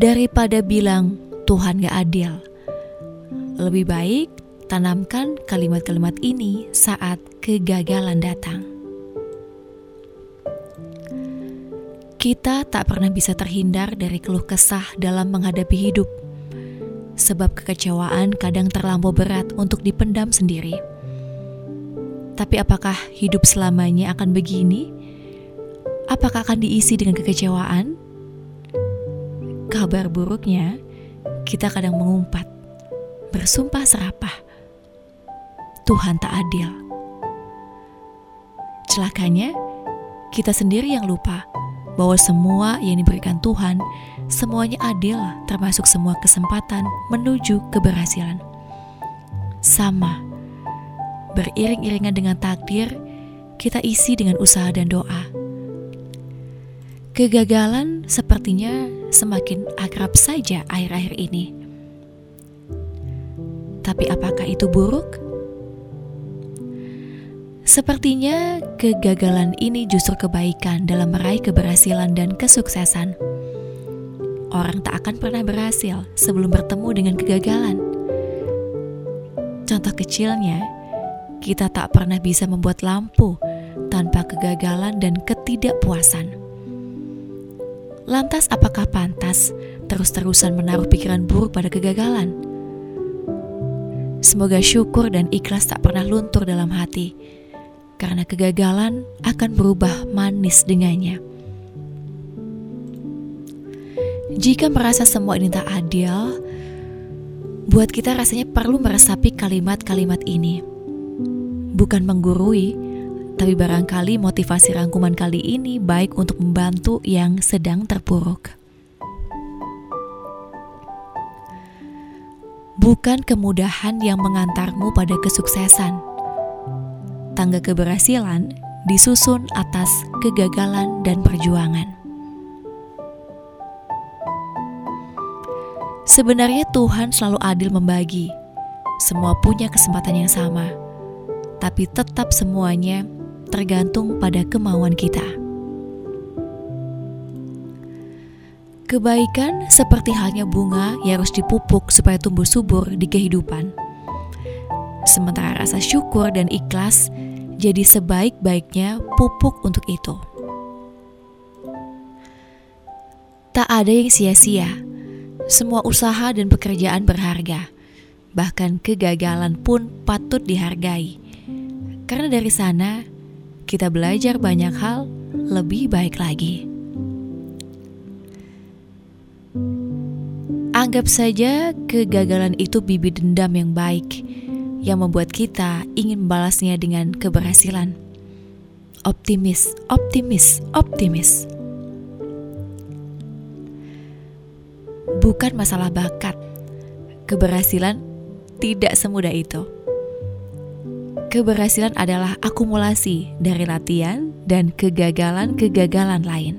Daripada bilang Tuhan gak adil. Lebih baik tanamkan kalimat-kalimat ini saat kegagalan datang. Kita tak pernah bisa terhindar dari keluh kesah dalam menghadapi hidup, sebab kekecewaan kadang terlampau berat untuk dipendam sendiri. Tapi apakah hidup selamanya akan begini? Apakah akan diisi dengan kekecewaan? Kabar buruknya, kita kadang mengumpat, bersumpah serapah. Tuhan tak adil. Celakanya, kita sendiri yang lupa bahwa semua yang diberikan Tuhan, semuanya adil, termasuk semua kesempatan menuju keberhasilan. Sama, beriring-iringan dengan takdir, kita isi dengan usaha dan doa. Kegagalan sepertinya semakin akrab saja akhir-akhir ini. Tapi apakah itu buruk? Sepertinya kegagalan ini justru kebaikan dalam meraih keberhasilan dan kesuksesan. Orang tak akan pernah berhasil sebelum bertemu dengan kegagalan. Contoh kecilnya, kita tak pernah bisa membuat lampu tanpa kegagalan dan ketidakpuasan. Lantas apakah pantas terus-terusan menaruh pikiran buruk pada kegagalan? Semoga syukur dan ikhlas tak pernah luntur dalam hati, karena kegagalan akan berubah manis dengannya. Jika merasa semua ini tak adil, buat kita rasanya perlu meresapi kalimat-kalimat ini. Bukan menggurui, tapi barangkali motivasi rangkuman kali ini baik untuk membantu yang sedang terpuruk. Bukan kemudahan yang mengantarmu pada kesuksesan. Tangga keberhasilan disusun atas kegagalan dan perjuangan. Sebenarnya Tuhan selalu adil membagi. Semua punya kesempatan yang sama, tapi tetap semuanya tergantung pada kemauan kita. Kebaikan seperti halnya bunga yang harus dipupuk supaya tumbuh subur di kehidupan. Sementara rasa syukur dan ikhlas jadi sebaik-baiknya pupuk untuk itu. Tak ada yang sia-sia. Semua usaha dan pekerjaan berharga. Bahkan kegagalan pun patut dihargai. Karena dari sana kita belajar banyak hal lebih baik lagi. Anggap saja kegagalan itu bibit dendam yang baik yang membuat kita ingin membalasnya dengan keberhasilan. Optimis, optimis, optimis. Bukan masalah bakat. Keberhasilan tidak semudah itu. Keberhasilan adalah akumulasi dari latihan dan kegagalan-kegagalan lain.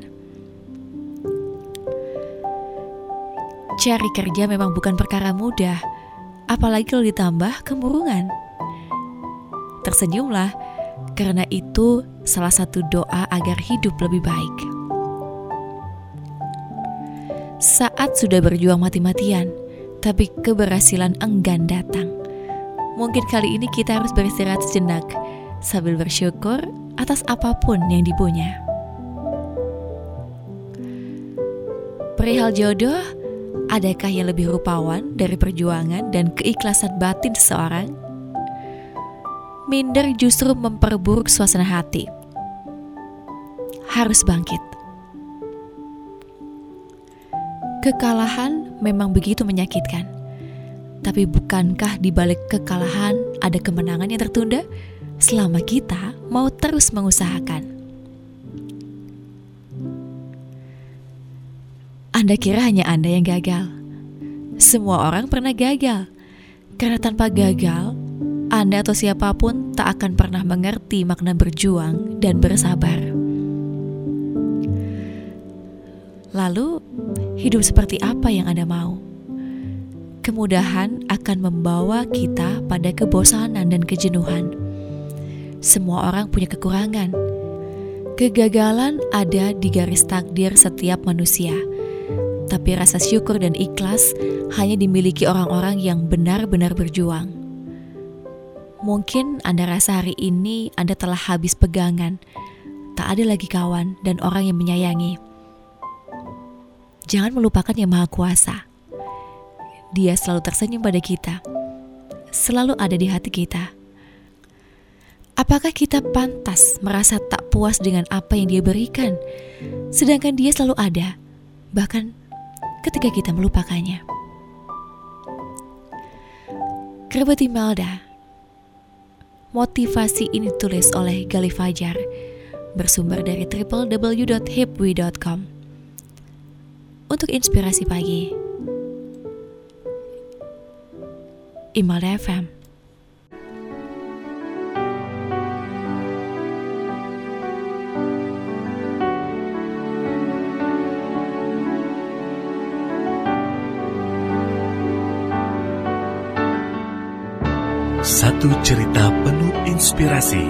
Cari kerja memang bukan perkara mudah, apalagi kalau ditambah kemurungan. Tersenyumlah, karena itu salah satu doa agar hidup lebih baik. Saat sudah berjuang mati-matian, tapi keberhasilan enggan datang Mungkin kali ini kita harus beristirahat sejenak sambil bersyukur atas apa pun yang dipunya. Perihal jodoh, adakah yang lebih rupawan dari perjuangan dan keikhlasan batin seseorang? Minder justru memperburuk suasana hati. Harus bangkit. Kekalahan memang begitu menyakitkan tapi bukankah di balik kekalahan ada kemenangan yang tertunda selama kita mau terus mengusahakan? Anda kira hanya Anda yang gagal? Semua orang pernah gagal. Karena tanpa gagal, Anda atau siapa pun tak akan pernah mengerti makna berjuang dan bersabar. Lalu, hidup seperti apa yang Anda mau? Kemudahan akan membawa kita pada kebosanan dan kejenuhan. Semua orang punya kekurangan. Kegagalan ada di garis takdir setiap manusia tapi rasa syukur dan ikhlas hanya dimiliki orang-orang yang benar-benar berjuang. Mungkin Anda rasa hari ini Anda telah habis pegangan, tak ada lagi kawan dan orang yang menyayangi. Jangan melupakan Yang Maha Kuasa. Dia selalu tersenyum pada kita, selalu ada di hati kita. Apakah kita pantas merasa tak puas dengan apa yang Dia berikan, sedangkan Dia selalu ada, bahkan ketika kita melupakannya. Kerabat Imelda Motivasi ini ditulis oleh Gali Fajar bersumber dari www.hipwi.com Untuk inspirasi pagi Imelda FM Satu cerita penuh inspirasi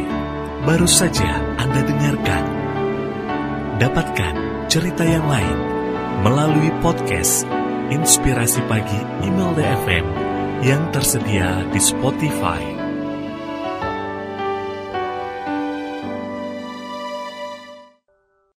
baru saja Anda dengarkan. Dapatkan cerita yang lain melalui podcast Inspirasi Pagi Email DFM yang tersedia di Spotify.